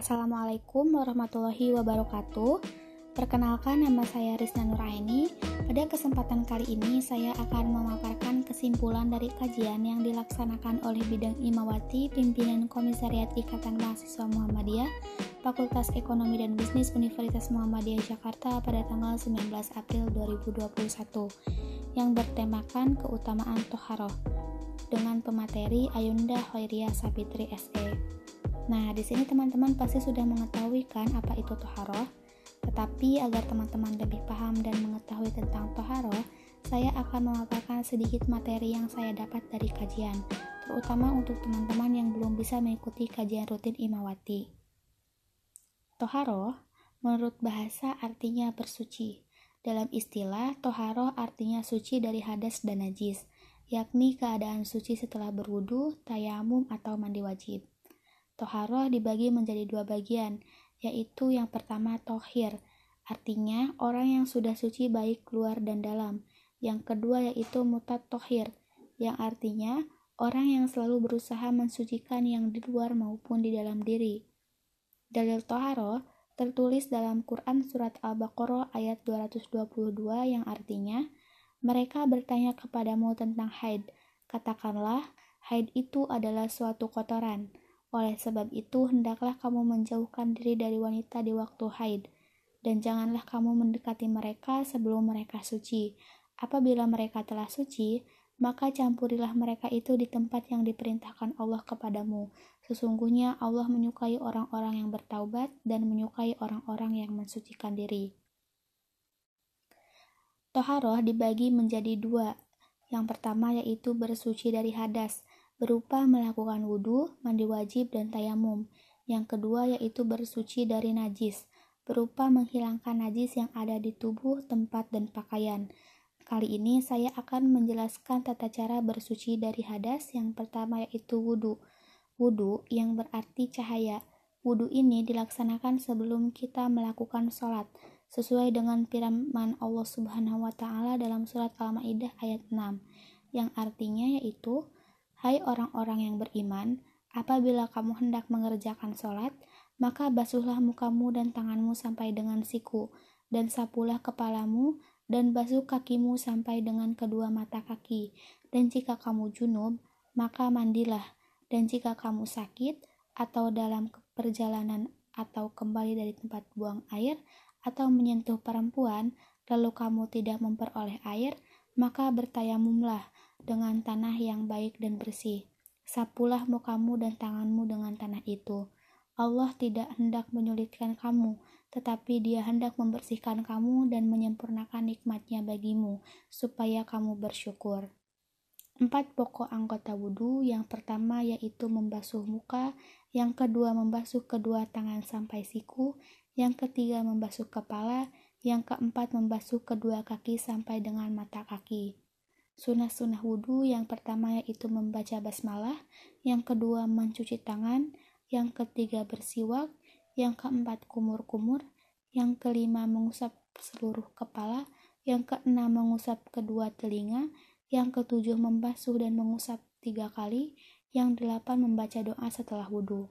Assalamualaikum warahmatollahi wabarakatuh. Perkenalkan nama saya Rizna Nuraini. Pada kesempatan kali ini saya akan memaparkan kesimpulan dari kajian yang dilaksanakan oleh bidang Imawati Pimpinan Komisariat Ikatan Mahasiswa Muhammadiyah Fakultas Ekonomi dan Bisnis Universitas Muhammadiyah Jakarta pada tanggal 19 April 2021 yang bertemakan keutamaan toharoh dengan pemateri Ayunda Hoiria Sapitri SE. Nah, di sini teman-teman pasti sudah mengetahui kan apa itu toharoh. Tetapi agar teman-teman lebih paham dan mengetahui tentang toharoh, saya akan memaparkan sedikit materi yang saya dapat dari kajian, terutama untuk teman-teman yang belum bisa mengikuti kajian rutin Imawati. Toharoh, menurut bahasa artinya bersuci. Dalam istilah, toharoh artinya suci dari hadas dan najis, yakni keadaan suci setelah berwudu, tayamum, atau mandi wajib. Toharoh dibagi menjadi dua bagian, yaitu yang pertama tohir, artinya orang yang sudah suci baik luar dan dalam. Yang kedua yaitu mutat tohir, yang artinya orang yang selalu berusaha mensucikan yang di luar maupun di dalam diri. Dalil toharoh tertulis dalam Quran Surat Al-Baqarah ayat 222 yang artinya, mereka bertanya kepadamu tentang haid. Katakanlah, haid itu adalah suatu kotoran. Oleh sebab itu, hendaklah kamu menjauhkan diri dari wanita di waktu haid, dan janganlah kamu mendekati mereka sebelum mereka suci. Apabila mereka telah suci, maka campurilah mereka itu di tempat yang diperintahkan Allah kepadamu. Sesungguhnya Allah menyukai orang-orang yang bertaubat dan menyukai orang-orang yang mensucikan diri. Toharoh dibagi menjadi dua. Yang pertama yaitu bersuci dari hadas, berupa melakukan wudhu, mandi wajib, dan tayamum. Yang kedua yaitu bersuci dari najis, berupa menghilangkan najis yang ada di tubuh, tempat, dan pakaian. Kali ini saya akan menjelaskan tata cara bersuci dari hadas yang pertama yaitu wudhu. Wudhu yang berarti cahaya. Wudhu ini dilaksanakan sebelum kita melakukan sholat, sesuai dengan firman Allah Subhanahu wa Ta'ala dalam Surat Al-Ma'idah ayat 6, yang artinya yaitu Hai orang-orang yang beriman, apabila kamu hendak mengerjakan sholat, maka basuhlah mukamu dan tanganmu sampai dengan siku, dan sapulah kepalamu, dan basuh kakimu sampai dengan kedua mata kaki. Dan jika kamu junub, maka mandilah. Dan jika kamu sakit, atau dalam perjalanan atau kembali dari tempat buang air, atau menyentuh perempuan, lalu kamu tidak memperoleh air, maka bertayamumlah dengan tanah yang baik dan bersih. Sapulah mukamu dan tanganmu dengan tanah itu. Allah tidak hendak menyulitkan kamu, tetapi dia hendak membersihkan kamu dan menyempurnakan nikmatnya bagimu, supaya kamu bersyukur. Empat pokok anggota wudhu, yang pertama yaitu membasuh muka, yang kedua membasuh kedua tangan sampai siku, yang ketiga membasuh kepala, yang keempat membasuh kedua kaki sampai dengan mata kaki. Sunnah-sunnah wudhu yang pertama yaitu membaca basmalah, yang kedua mencuci tangan, yang ketiga bersiwak, yang keempat kumur-kumur, yang kelima mengusap seluruh kepala, yang keenam mengusap kedua telinga, yang ketujuh membasuh dan mengusap tiga kali, yang delapan membaca doa setelah wudhu.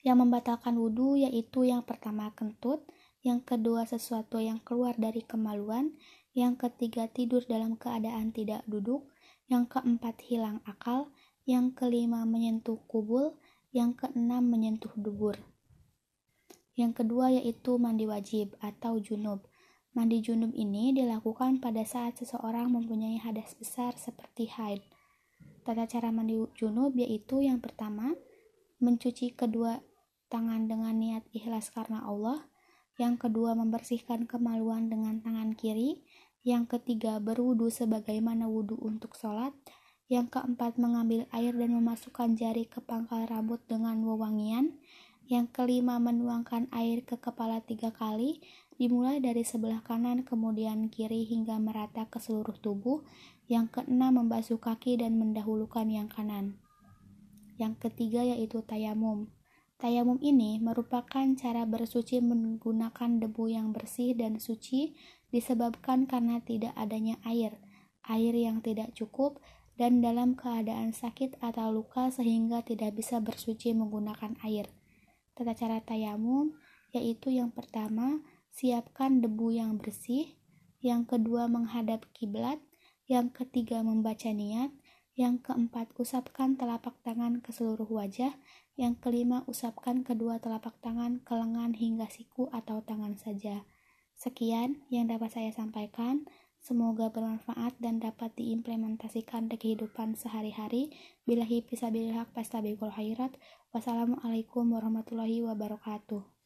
Yang membatalkan wudhu yaitu yang pertama kentut, yang kedua sesuatu yang keluar dari kemaluan, yang ketiga tidur dalam keadaan tidak duduk, yang keempat hilang akal, yang kelima menyentuh kubul, yang keenam menyentuh dubur. Yang kedua yaitu mandi wajib atau junub. Mandi junub ini dilakukan pada saat seseorang mempunyai hadas besar seperti haid. Tata cara mandi junub yaitu yang pertama, mencuci kedua tangan dengan niat ikhlas karena Allah, yang kedua membersihkan kemaluan dengan tangan kiri, yang ketiga, berwudu sebagaimana wudu untuk sholat. Yang keempat, mengambil air dan memasukkan jari ke pangkal rambut dengan wewangian. Yang kelima, menuangkan air ke kepala tiga kali, dimulai dari sebelah kanan kemudian kiri hingga merata ke seluruh tubuh. Yang keenam, membasuh kaki dan mendahulukan yang kanan. Yang ketiga yaitu tayamum. Tayamum ini merupakan cara bersuci menggunakan debu yang bersih dan suci disebabkan karena tidak adanya air, air yang tidak cukup, dan dalam keadaan sakit atau luka sehingga tidak bisa bersuci menggunakan air. Tata cara tayamum yaitu yang pertama, siapkan debu yang bersih, yang kedua menghadap kiblat, yang ketiga membaca niat, yang keempat usapkan telapak tangan ke seluruh wajah, yang kelima usapkan kedua telapak tangan ke lengan hingga siku atau tangan saja. Sekian yang dapat saya sampaikan. Semoga bermanfaat dan dapat diimplementasikan di kehidupan sehari-hari. Bilahi fisabilillah fastabikul khairat. Wassalamualaikum warahmatullahi wabarakatuh.